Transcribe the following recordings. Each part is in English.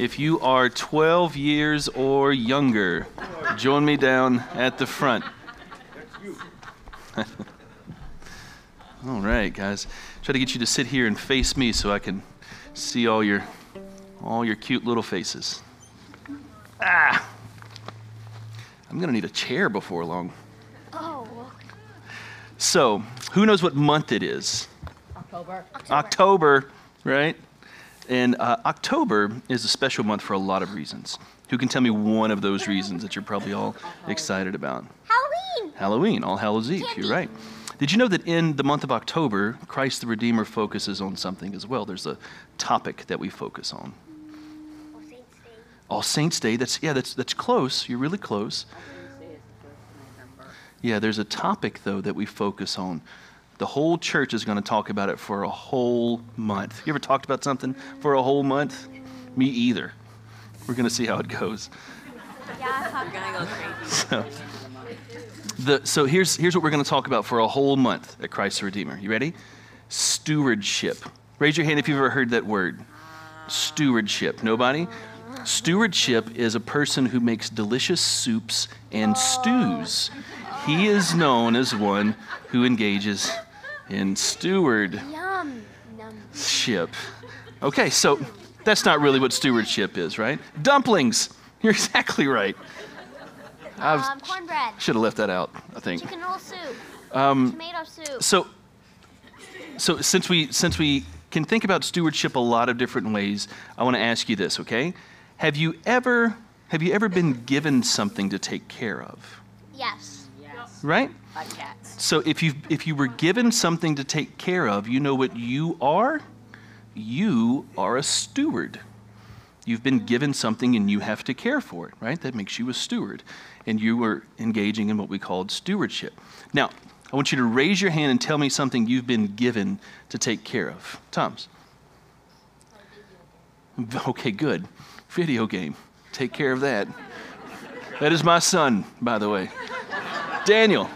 If you are 12 years or younger, join me down at the front. all right, guys. Try to get you to sit here and face me so I can see all your all your cute little faces. Ah. I'm going to need a chair before long. Oh. So, who knows what month it is? October. October, right? And uh, October is a special month for a lot of reasons. Who can tell me one of those reasons that you're probably all excited about? Halloween. Halloween, All Hallows Eve, you're right. Did you know that in the month of October, Christ the Redeemer focuses on something as well? There's a topic that we focus on. All Saints Day. All Saints Day, that's yeah, that's that's close. You're really close. Yeah, there's a topic though that we focus on. The whole church is going to talk about it for a whole month. You ever talked about something for a whole month? Me either. We're going to see how it goes. Yeah. We're gonna go crazy. So, the, so here's, here's what we're going to talk about for a whole month at Christ the Redeemer. You ready? Stewardship. Raise your hand if you've ever heard that word. Stewardship. Nobody? Stewardship is a person who makes delicious soups and stews. He is known as one who engages in stewardship. Okay, so that's not really what stewardship is, right? Dumplings. You're exactly right. Um, cornbread. should have left that out, I think. Chicken roll soup. Um, Tomato soup. so, so since we since we can think about stewardship a lot of different ways, I want to ask you this, okay? Have you ever have you ever been given something to take care of? Yes. Right? Cats. So if you if you were given something to take care of, you know what you are? You are a steward. You've been given something and you have to care for it, right? That makes you a steward. And you are engaging in what we called stewardship. Now, I want you to raise your hand and tell me something you've been given to take care of. Tom's. Okay, good. Video game. Take care of that. That is my son, by the way. Daniel.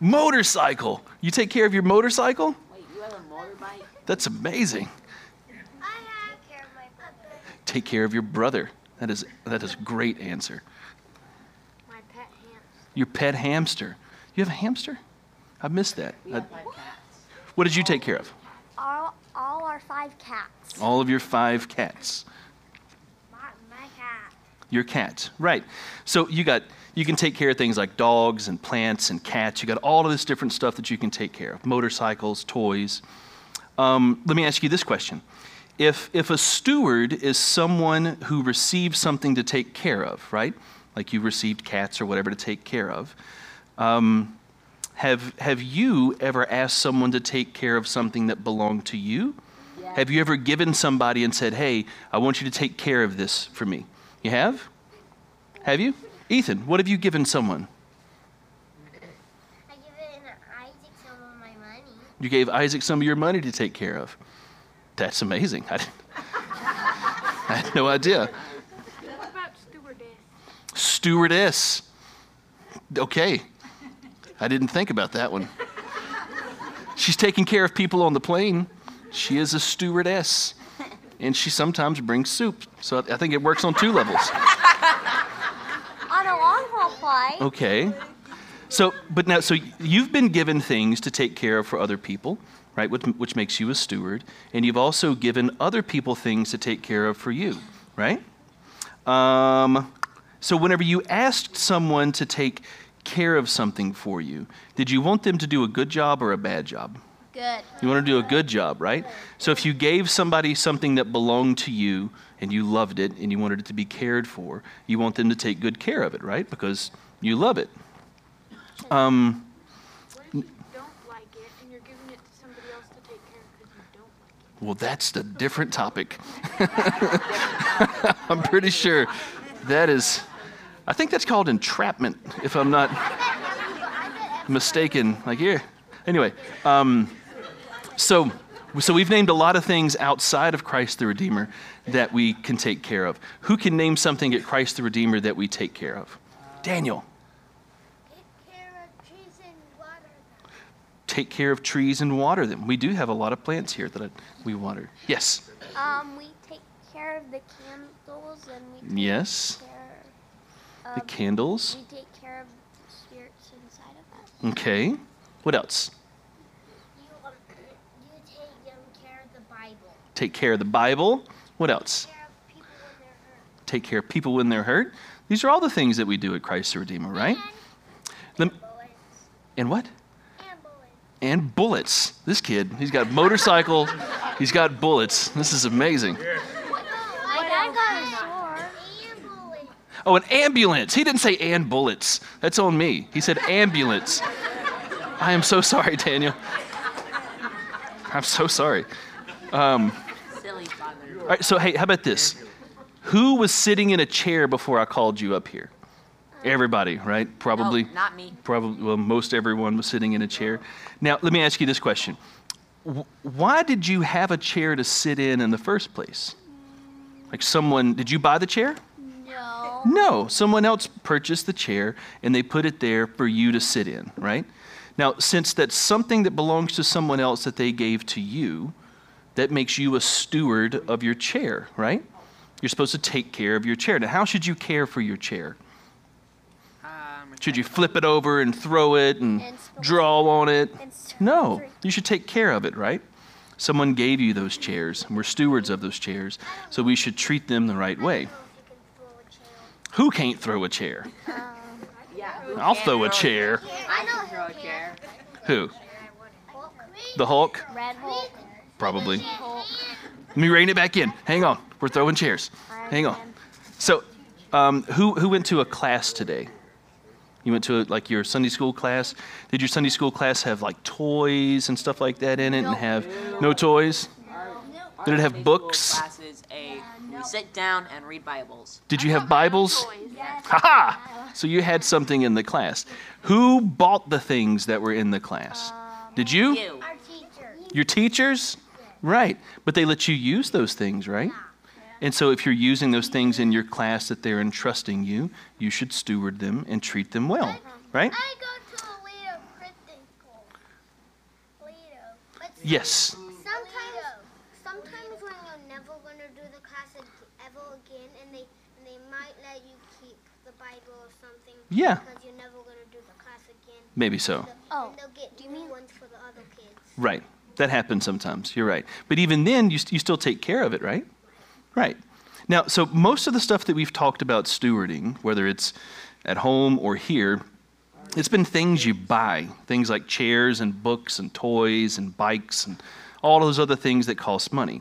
Motorcycle. You take care of your motorcycle? Wait, you have a motorbike? That's amazing. I have care of my brother. Take care of your brother. That is that is a great answer. My pet hamster. Your pet hamster. You have a hamster? I missed that. I- have five cats. what did you take care of? All, all our five cats. All of your five cats. My, my cat. Your cat. Right. So you got you can take care of things like dogs and plants and cats. You got all of this different stuff that you can take care of. Motorcycles, toys. Um, let me ask you this question. If, if a steward is someone who receives something to take care of, right? Like you received cats or whatever to take care of, um, have, have you ever asked someone to take care of something that belonged to you? Yes. Have you ever given somebody and said, hey, I want you to take care of this for me? You have? Have you? Ethan, what have you given someone? I give it an Isaac some of my money. You gave Isaac some of your money to take care of. That's amazing. I, didn't- I had no idea. What about stewardess? Stewardess. Okay. I didn't think about that one. She's taking care of people on the plane. She is a stewardess. And she sometimes brings soup. So I think it works on two levels. On a long haul flight. Okay. So, but now, so you've been given things to take care of for other people, right? Which, which makes you a steward. And you've also given other people things to take care of for you, right? Um, so, whenever you asked someone to take care of something for you, did you want them to do a good job or a bad job? Good. You want to do a good job, right? So if you gave somebody something that belonged to you and you loved it and you wanted it to be cared for, you want them to take good care of it, right? Because you love it. Um, What if you don't like it and you're giving it to somebody else to take care of because you don't like it? well, that's the different topic. I'm pretty sure that is, I think that's called entrapment, if I'm not mistaken. Like here. Anyway, um, so so we've named a lot of things outside of Christ the Redeemer that we can take care of. Who can name something at Christ the Redeemer that we take care of? Daniel. Take care of trees and water them. take care of trees and water them. We do have a lot of plants here that we water. Yes. Um, we take care of the candles and we take Yes. care The candles. we take care of the spirits inside of us. Okay. What else? You, um, you take um, care of the Bible. Take care of the Bible. What else? Care of people when they're hurt. Take care of people when they're hurt. These are all the things that we do at Christ the Redeemer, right? And, Lem- and bullets. And what? And bullets. And bullets. This kid, he's got motorcycle, he's got bullets. This is amazing. My dad got a sword. Oh, an ambulance. He didn't say and bullets. That's on me. He said ambulance. I am so sorry, Daniel. I'm so sorry. Silly father. All right, so hey, how about this? Who was sitting in a chair before I called you up here? Everybody, right? Probably. No, not me. Probably, well, most everyone was sitting in a chair. Now, let me ask you this question. Why did you have a chair to sit in in the first place? Like someone, did you buy the chair? No. No, someone else purchased the chair and they put it there for you to sit in, right? Now, since that's something that belongs to someone else that they gave to you, that makes you a steward of your chair, right? You're supposed to take care of your chair. Now, how should you care for your chair? Um, Should you flip it over and throw it and And draw on it? No, you should take care of it, right? Someone gave you those chairs, and we're stewards of those chairs, so we should treat them the right way. Who can't throw a chair? yeah. I'll throw a chair. I can throw a chair. Who? The Hulk? Red Hulk. Probably. Let me rein it back in. Hang on. We're throwing chairs. Hang on. So, um, who who went to a class today? You went to like your Sunday school class. Did your Sunday school class have like toys and stuff like that in it, and have no toys? Did it have Sunday school books? Classes, a we sit down and read Bibles. Did you have Bibles? Ha ha! So you had something in the class. Who bought the things that were in the class? Did you? You. Our teacher. Your teachers? Right. But they let you use those things, right? And so if you're using those things in your class that they're entrusting you, you should steward them and treat them well, right? I go to Alito Christian School. Alito. But Yes. Sometimes, sometimes when you're never gonna do the class ever again, and they and they might let you keep the Bible or something. Yeah. Because you're never gonna do the class again. Maybe so. The- Oh, And they'll get new ones for the other kids. Right. That happens sometimes. You're right. But even then, you, st- you still take care of it, right? Right. Now, so most of the stuff that we've talked about stewarding, whether it's at home or here, it's been things you buy, things like chairs and books and toys and bikes and all those other things that cost money.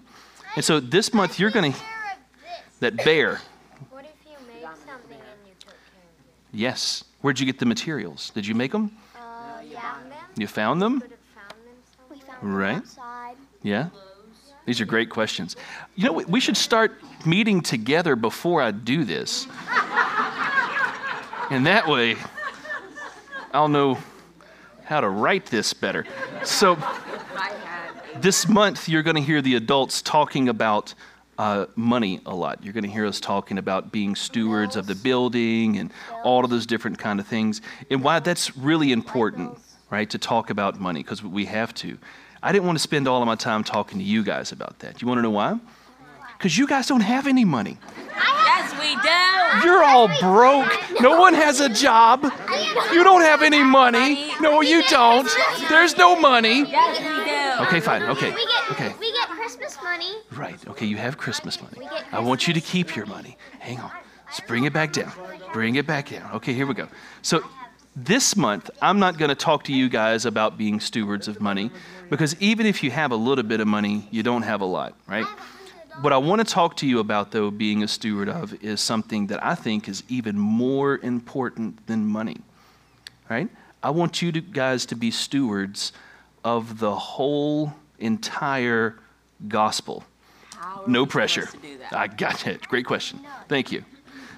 And so this month, you're going to, Care of this. that bear, What if you made something and you took care of yes. Where'd you get the materials? Did you make them? Uh, you found them. You found them? Could have found them We somewhere. found Right. Yeah? These are great questions. You know, we- we should start meeting together before I do this. And that way, I'll know how to write this better. So, I had a this month, you're going to hear the adults talking about uh, money a lot. You're going to hear us talking about being stewards of the building and all of those different kind of things, and why that's really important, right? To talk about money because we have to. I didn't want to spend all of my time talking to you guys about that. You want to know why? Because you guys don't have any money. Yes, we do. You're all broke. No one has a job. You don't have any money. No, you don't. There's no money. Yes, we do. Okay, fine. Okay. We get Okay. we get Christmas money. Right. Okay, you have Christmas money. I want you to keep your money. Hang on. Let's bring it back down. Bring it back down. Okay, here we go. So this month, I'm not going to talk to you guys about being stewards of money because even if you have a little bit of money, you don't have a lot, right? What I want to talk to you about, though, being a steward of, is something that I think is even more important than money, right? I want you to, guys to be stewards of the whole entire gospel. No pressure. supposed to do that? I got it. Great question. Thank you.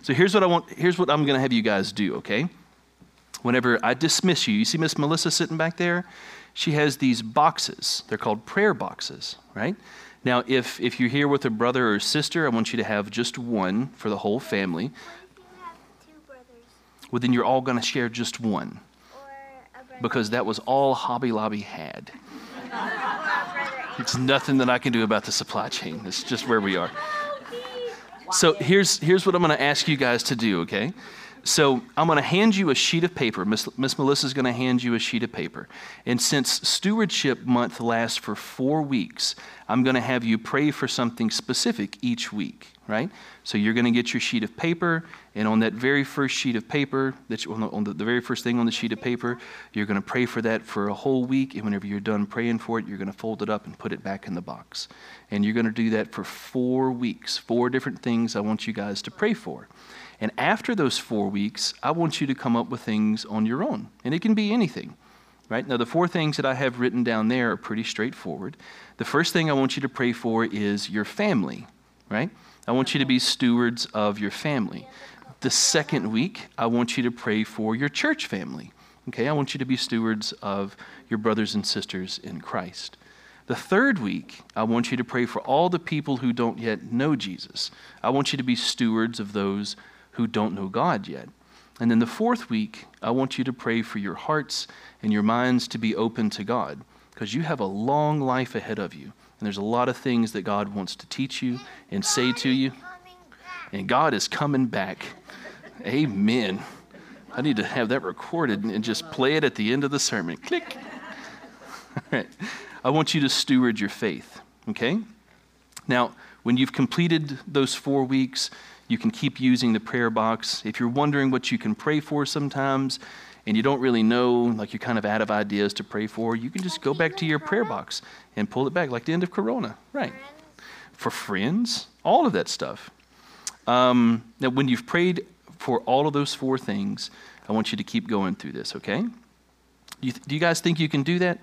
So here's what I want. Here's what I'm going to have you guys do. Okay. Whenever I dismiss you, you see Miss Melissa sitting back there. She has these boxes. They're called prayer boxes, right? Now, if if you're here with a brother or sister, I want you to have just one for the whole family. If you have two brothers Well, then you're all going to share just one. or a brother because that was all Hobby Lobby had. It's nothing that I can do about the supply chain. It's just where we are. Oh, so here's, here's what I'm going to ask you guys to do, okay? So I'm going to hand you a sheet of paper. Miss, Miss Melissa's going to hand you a sheet of paper. And since Stewardship Month lasts for four weeks, I'm going to have you pray for something specific each week, right? So you're going to get your sheet of paper, and on that very first sheet of paper, that you, on, the, on the, the very first thing on the sheet of paper, you're going to pray for that for a whole week. And whenever you're done praying for it, you're going to fold it up and put it back in the box. And you're going to do that for four weeks. Four different things I want you guys to pray for. And after those four weeks, I want you to come up with things on your own. And it can be anything, right? Now, the four things that I have written down there are pretty straightforward. The first thing I want you to pray for is your family, right? I want you to be stewards of your family. The second week, I want you to pray for your church family. Okay, I want you to be stewards of your brothers and sisters in Christ. The third week, I want you to pray for all the people who don't yet know Jesus. I want you to be stewards of those who don't know God yet. And then the fourth week, I want you to pray for your hearts and your minds to be open to God because you have a long life ahead of you. And there's a lot of things that God wants to teach you and say to you. And God is coming back. Amen. I need to have that recorded and just play it at the end of the sermon. Click. All right. I want you to steward your faith, okay? Now, when you've completed those four weeks, you can keep using the prayer box. If you're wondering what you can pray for sometimes and you don't really know, like you're kind of out of ideas to pray for, you can just go back to your prayer box and pull it back, like the end of Corona. Right. For friends, all of that stuff. Um, now, when you've prayed for all of those four things, I want you to keep going through this, okay? You, th- do you guys think you can do that?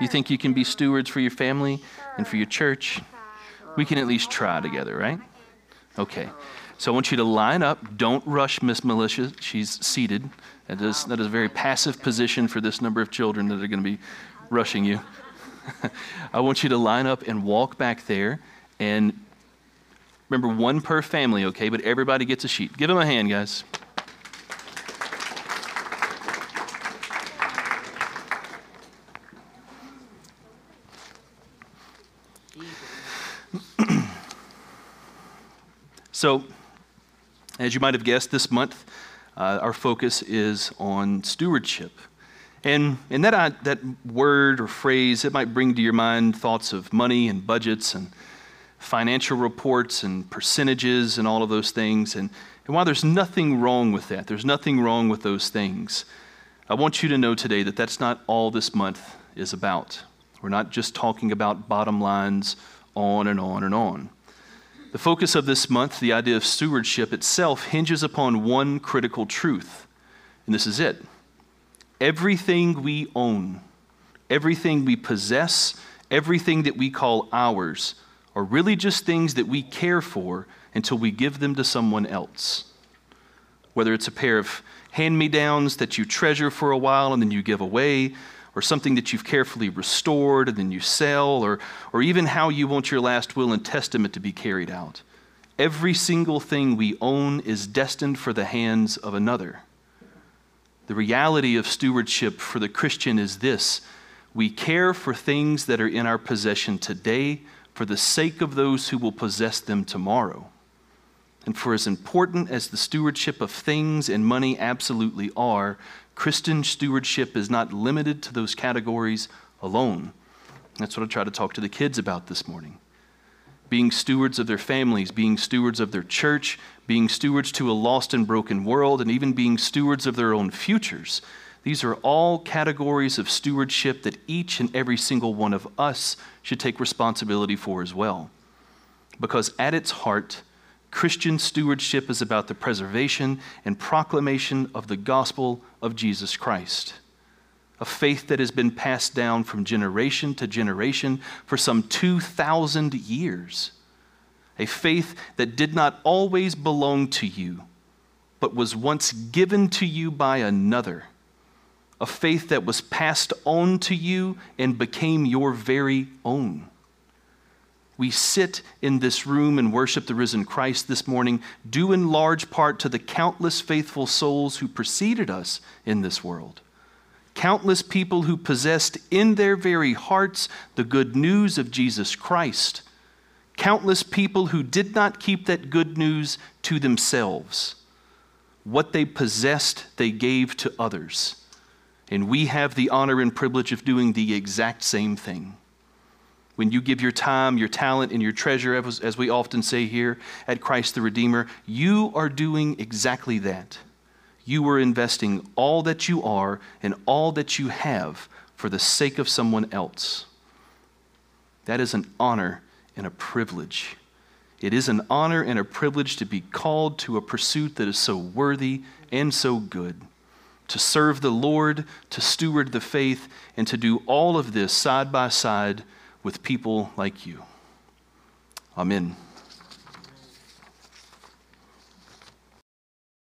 You think you can be stewards for your family and for your church? We can at least try together, right? Okay. So I want you to line up. Don't rush Miss Melissa. She's seated. That is, that is a very passive position for this number of children that are going to be rushing you. I want you to line up and walk back there. And remember, one per family, okay? But everybody gets a sheet. Give them a hand, guys. So, as you might have guessed, this month uh, our focus is on stewardship. And, and that, uh, that word or phrase, it might bring to your mind thoughts of money and budgets and financial reports and percentages and all of those things. And, and while there's nothing wrong with that, there's nothing wrong with those things, I want you to know today that that's not all this month is about. We're not just talking about bottom lines on and on and on. The focus of this month, the idea of stewardship itself, hinges upon one critical truth, and this is it. Everything we own, everything we possess, everything that we call ours, are really just things that we care for until we give them to someone else. Whether it's a pair of hand me downs that you treasure for a while and then you give away, or something that you've carefully restored and then you sell, or, or even how you want your last will and testament to be carried out. Every single thing we own is destined for the hands of another. The reality of stewardship for the Christian is this we care for things that are in our possession today for the sake of those who will possess them tomorrow. And for as important as the stewardship of things and money absolutely are, Christian stewardship is not limited to those categories alone. That's what I try to talk to the kids about this morning. Being stewards of their families, being stewards of their church, being stewards to a lost and broken world, and even being stewards of their own futures. These are all categories of stewardship that each and every single one of us should take responsibility for as well. Because at its heart, Christian stewardship is about the preservation and proclamation of the gospel of Jesus Christ. A faith that has been passed down from generation to generation for some 2,000 years. A faith that did not always belong to you, but was once given to you by another. A faith that was passed on to you and became your very own we sit in this room and worship the risen Christ this morning, due in large part to the countless faithful souls who preceded us in this world. Countless people who possessed in their very hearts the good news of Jesus Christ. Countless people who did not keep that good news to themselves. What they possessed, they gave to others. And we have the honor and privilege of doing the exact same thing. When you give your time, your talent, and your treasure, as, we often say here at Christ the Redeemer, you are doing exactly that. You are investing all that you are and all that you have for the sake of someone else. That is an honor and a privilege. It is an honor and a privilege to be called to a pursuit that is so worthy and so good to serve the Lord, to steward the faith, and to do all of this side by side with people like you. Amen.